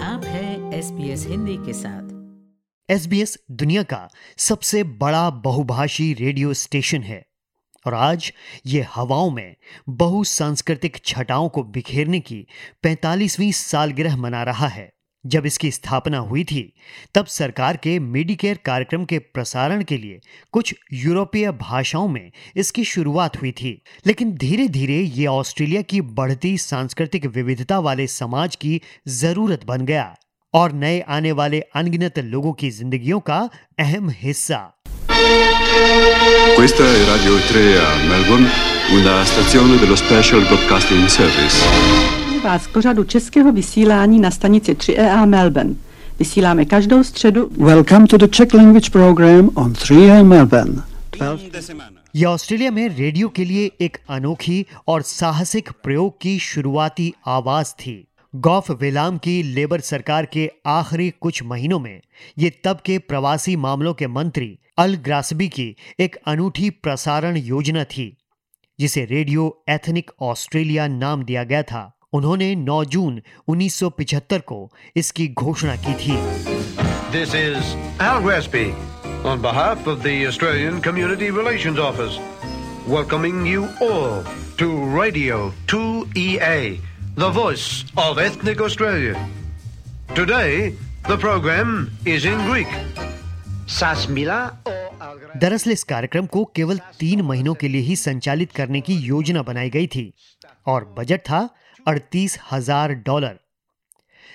आप हैं एस हिंदी के साथ। एस दुनिया का सबसे बड़ा बहुभाषी रेडियो स्टेशन है और आज ये हवाओं में बहुसांस्कृतिक छटाओं को बिखेरने की 45वीं सालगिरह मना रहा है। जब इसकी स्थापना हुई थी तब सरकार के मेडिकेयर कार्यक्रम के प्रसारण के लिए कुछ यूरोपीय भाषाओं में इसकी शुरुआत हुई थी लेकिन धीरे धीरे ये ऑस्ट्रेलिया की बढ़ती सांस्कृतिक विविधता वाले समाज की ज़रूरत बन गया और नए आने वाले अनगिनत लोगों की जिंदगियों का अहम हिस्सा Questa è Radio 3 a Melbourne, una stazione dello Special Broadcasting Service. Vás k pořadu českého vysílání na stanici 3EA Melbourne. Vysíláme každou středu. Welcome to the Czech language program on 3AM Melbourne. 12 यह Australia में radio के लिए एक अनोखी और साहसिक प्रयोग की शुरुआती आवाज़ थी गॉफ वेलाम की लेबर सरकार के आखिरी कुछ महीनों में ये तब के प्रवासी मामलों के मंत्री अल ग्रासबी की एक अनूठी प्रसारण योजना थी जिसे रेडियो एथनिक ऑस्ट्रेलिया नाम दिया गया था उन्होंने 9 जून 1975 को इसकी घोषणा की थी This is Al Gresby on behalf of the Australian Community Relations Office, welcoming you all to Radio 2EA, the voice of ethnic Australia. Today, the program is in Greek. Sasmila दरअसल इस कार्यक्रम को केवल तीन महीनों के लिए ही संचालित करने की योजना बनाई गई थी और बजट था अड़तीस हज़ार डॉलर।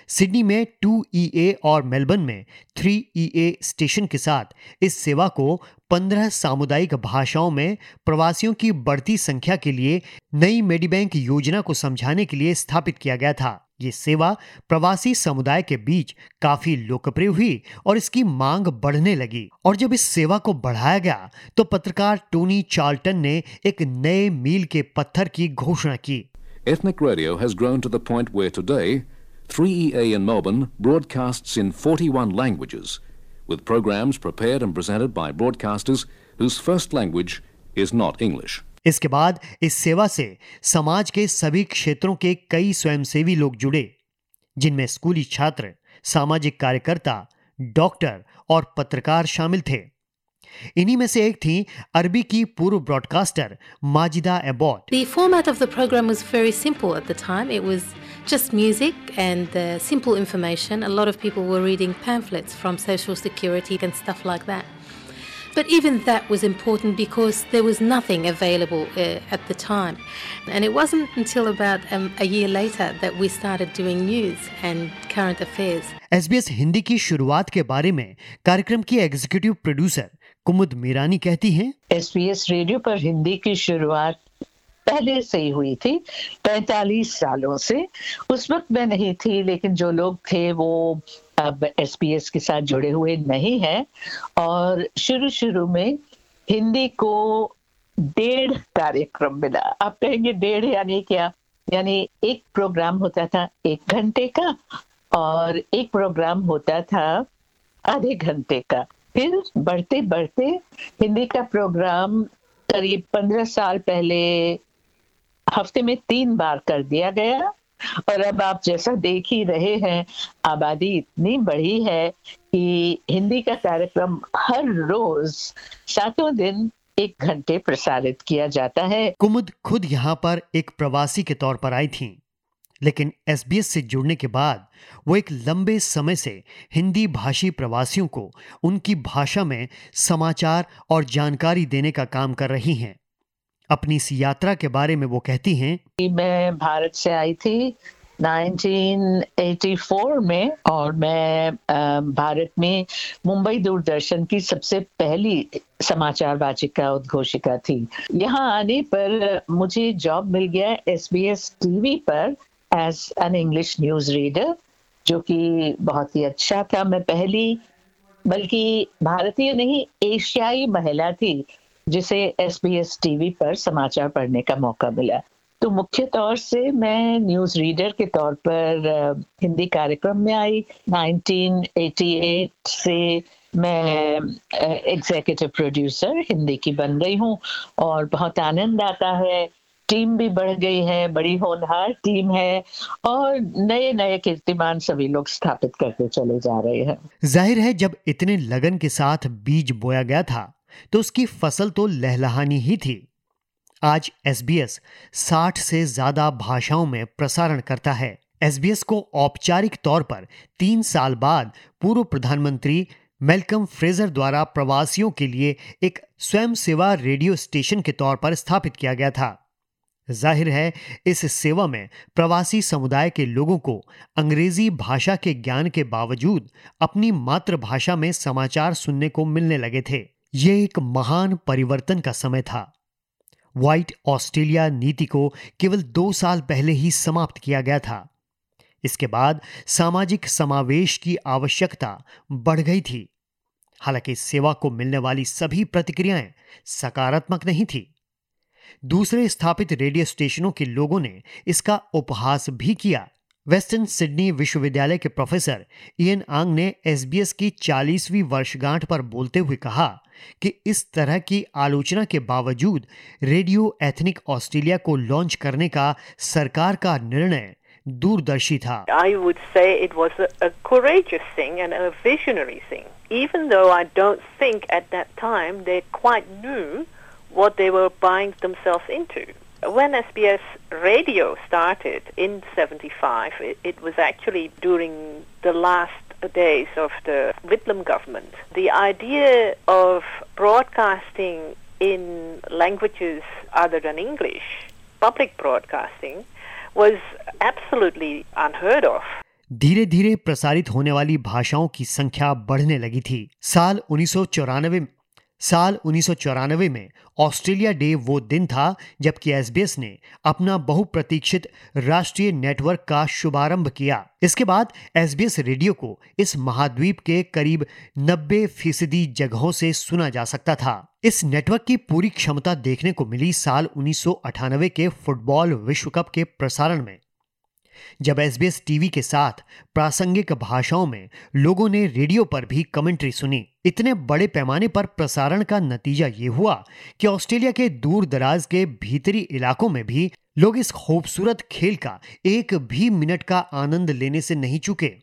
सिडनी में 2EA और मेलबर्न में 3EA स्टेशन के साथ इस सेवा को 15 सामुदायिक भाषाओं में प्रवासियों की बढ़ती संख्या के लिए नई मेडीबैंक योजना को समझाने के लिए स्थापित किया गया था। ये सेवा प्रवासी समुदाय के बीच काफ़ी लोकप्रिय हुई और इसकी मांग बढ़ने लगी। और जब इस सेवा को बढ़ाया गया तो पत्रकार टोनी चार्ल्टन ने एक नए मील के पत्थर की घोषणा की। Ethnic radio has grown to the point where today 3EA in Melbourne broadcasts in 41 languages with programs prepared and presented by broadcasters whose first language is not English इसके बाद इस सेवा से समाज के सभी क्षेत्रों के कई स्वयंसेवी लोग जुड़े जिनमें स्कूली छात्र सामाजिक कार्यकर्ता डॉक्टर और पत्रकार शामिल थे इन्हीं में से एक थी अरबी की पूर्व broadcaster Majida Abbott The format of the program was very simple at the time. It was just music and uh, simple information. A lot of people were reading pamphlets from Social Security and stuff like that. But even that was important because there was nothing available uh, at the time. And it wasn't until about um, a year later that we started doing news and current affairs. SBS Hindi की शुरुआत के बारे में कार्यक्रम की executive producer कुमुद मीरानी कहती हैं S radio पर हिंदी की शुरुआत पहले से ही हुई थी 45 सालों से। उस वक्त मैं नहीं थी, लेकिन जो लोग थे वो अब एस पी एस के साथ जुड़े हुए नहीं हैं। और शुरू शुरू में हिंदी को डेढ़ कार्यक्रम मिला। आप कहेंगे डेढ़ यानी क्या? यानी एक प्रोग्राम होता था एक घंटे का, और एक प्रोग्राम होता था आधे घंटे का। फिर बढ़ते बढ़ते हिंदी का प्रोग्राम करीब पंद्रह साल पहले हफ़्ते में तीन बार कर दिया गया। और अब आप जैसा देख ही रहे हैं, आबादी इतनी बढ़ी है कि हिंदी का कार्यक्रम हर रोज सातों दिन एक घंटे प्रसारित किया जाता है। कुमुद खुद यहाँ पर एक प्रवासी के तौर पर आई थी, लेकिन एसबीएस से जुड़ने के बाद वो एक लंबे समय से हिंदी भाषी प्रवासियों को उनकी भाषा में समाचार और जानकारी देने का काम कर रही हैं। अपनी इस यात्रा के बारे में वो कहती हैं। मैं भारत से आई थी 1984 में और मैं भारत में मुंबई दूरदर्शन की सबसे पहली समाचार वाचिका उद्घोषिका थी। यहाँ आने पर मुझे जॉब मिल गया एस बी एस टीवी पर as an English news reader जो कि बहुत ही अच्छा था। मैं पहली, बल्कि भारतीय नहीं, एशियाई महिला थी। जिसे एस बी एस टीवी पर समाचार पढ़ने का मौका मिला। तो मुख्य तौर से मैं न्यूज़ रीडर के तौर पर हिंदी कार्यक्रम में आई। 1988 से मैं एग्जीक्यूटिव प्रोड्यूसर हिंदी की बन गई हूँ और बहुत आनंद आता है। टीम भी बढ़ गई है, बड़ी होनहार टीम है और नए नए कीर्तिमान सभी लोग स्थापित करते चले जा रहे हैं। ज़ाहिर है, जब इतने लगन के साथ बीज बोया गया था तो उसकी फ़सल तो लहलहानी ही थी। आज एसबीएस 60 से ज़्यादा भाषाओं में प्रसारण करता है। एसबीएस को औपचारिक तौर पर तीन साल बाद पूर्व प्रधानमंत्री मेलकम फ्रेजर द्वारा प्रवासियों के लिए एक स्वयं सेवा रेडियो स्टेशन के तौर पर स्थापित किया गया था। ज़ाहिर है, इस सेवा में प्रवासी समुदाय के लोगों को अंग्रेज़ी भाषा के ज्ञान के बावजूद अपनी मातृभाषा में समाचार सुनने को मिलने लगे थे। ये एक महान परिवर्तन का समय था। व्हाइट ऑस्ट्रेलिया नीति को केवल दो साल पहले ही समाप्त किया गया था। इसके बाद सामाजिक समावेश की आवश्यकता बढ़ गई थी। हालाँकि सेवा को मिलने वाली सभी प्रतिक्रियाएँ सकारात्मक नहीं थी। दूसरे स्थापित रेडियो स्टेशनों के लोगों ने इसका उपहास भी किया। वेस्टर्न सिडनी विश्वविद्यालय के प्रोफेसर इन आंग ने एसबीएस की 40वीं वर्षगांठ पर बोलते हुए कहा कि इस तरह की आलोचना के बावजूद रेडियो एथनिक ऑस्ट्रेलिया को लॉन्च करने का सरकार का निर्णय दूरदर्शी था। I woo it was a When SBS radio started in 75, it, it was actually during the last days of the Whitlam government. The idea of broadcasting in languages other than English, public broadcasting, was absolutely unheard of. धीरे धीरे प्रसारित होने वाली भाषाओं की संख्या बढ़ने लगी थी साल उन्नीस साल उन्नीस सौ चौरानवे में ऑस्ट्रेलिया डे वो दिन था, जबकि एसबीएस ने अपना बहुप्रतीक्षित राष्ट्रीय नेटवर्क का शुभारंभ किया। इसके बाद एसबीएस रेडियो को इस महाद्वीप के करीब 90 फ़ीसदी जगहों से सुना जा सकता था। इस नेटवर्क की पूरी क्षमता देखने को मिली साल उन्नीस सौ अठानवे के फुटबॉल विश्व कप के प्रसारण में। जब एसबीएस टीवी के साथ प्रासंगिक भाषाओं में लोगों ने रेडियो पर भी कमेंट्री सुनी इतने बड़े पैमाने पर प्रसारण का नतीजा ये हुआ कि ऑस्ट्रेलिया के दूर दराज के भीतरी इलाकों में भी लोग इस खूबसूरत खेल का एक भी मिनट का आनंद लेने से नहीं चुके।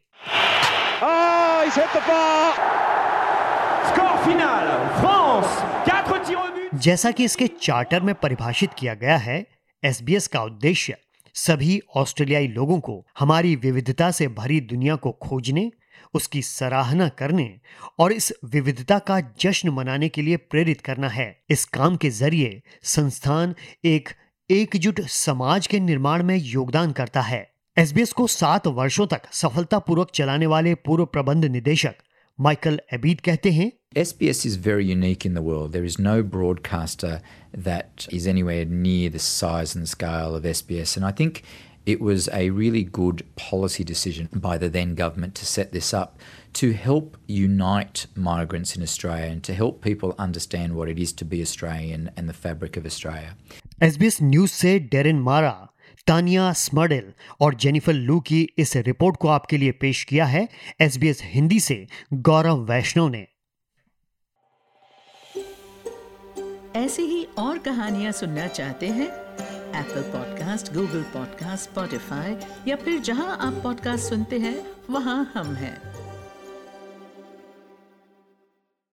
जैसा कि इसके चार्टर में परिभाषित किया गया है एसबीएस का उद्देश्य सभी ऑस्ट्रेलियाई लोगों को हमारी विविधता से भरी दुनिया को खोजने, उसकी सराहना करने और इस विविधता का जश्न मनाने के लिए प्रेरित करना है। इस काम के ज़रिए संस्थान एक एकजुट समाज के निर्माण में योगदान करता है। एसबीएस को सात वर्षों तक सफलतापूर्वक चलाने वाले पूर्व प्रबंध निदेशक माइकल एबीद कहते हैं SBS is very unique in the world. There is no broadcaster that is anywhere near the size and scale of SBS. And I think it was a really good policy decision by the then government to set this up to help unite migrants in Australia and to help people understand what it is to be Australian and the fabric of Australia. SBS News से Darren मारा तानिया स्मर्डेल और Jennifer लू की इस report को आपके लिए पेश किया है एसबीएस हिंदी से गौरव वैष्णव ने। ऐसी ही और कहानियाँ सुनना चाहते हैं? Apple podcast Google podcast Spotify या फिर जहाँ आप पॉडकास्ट सुनते हैं, वहाँ हम हैं।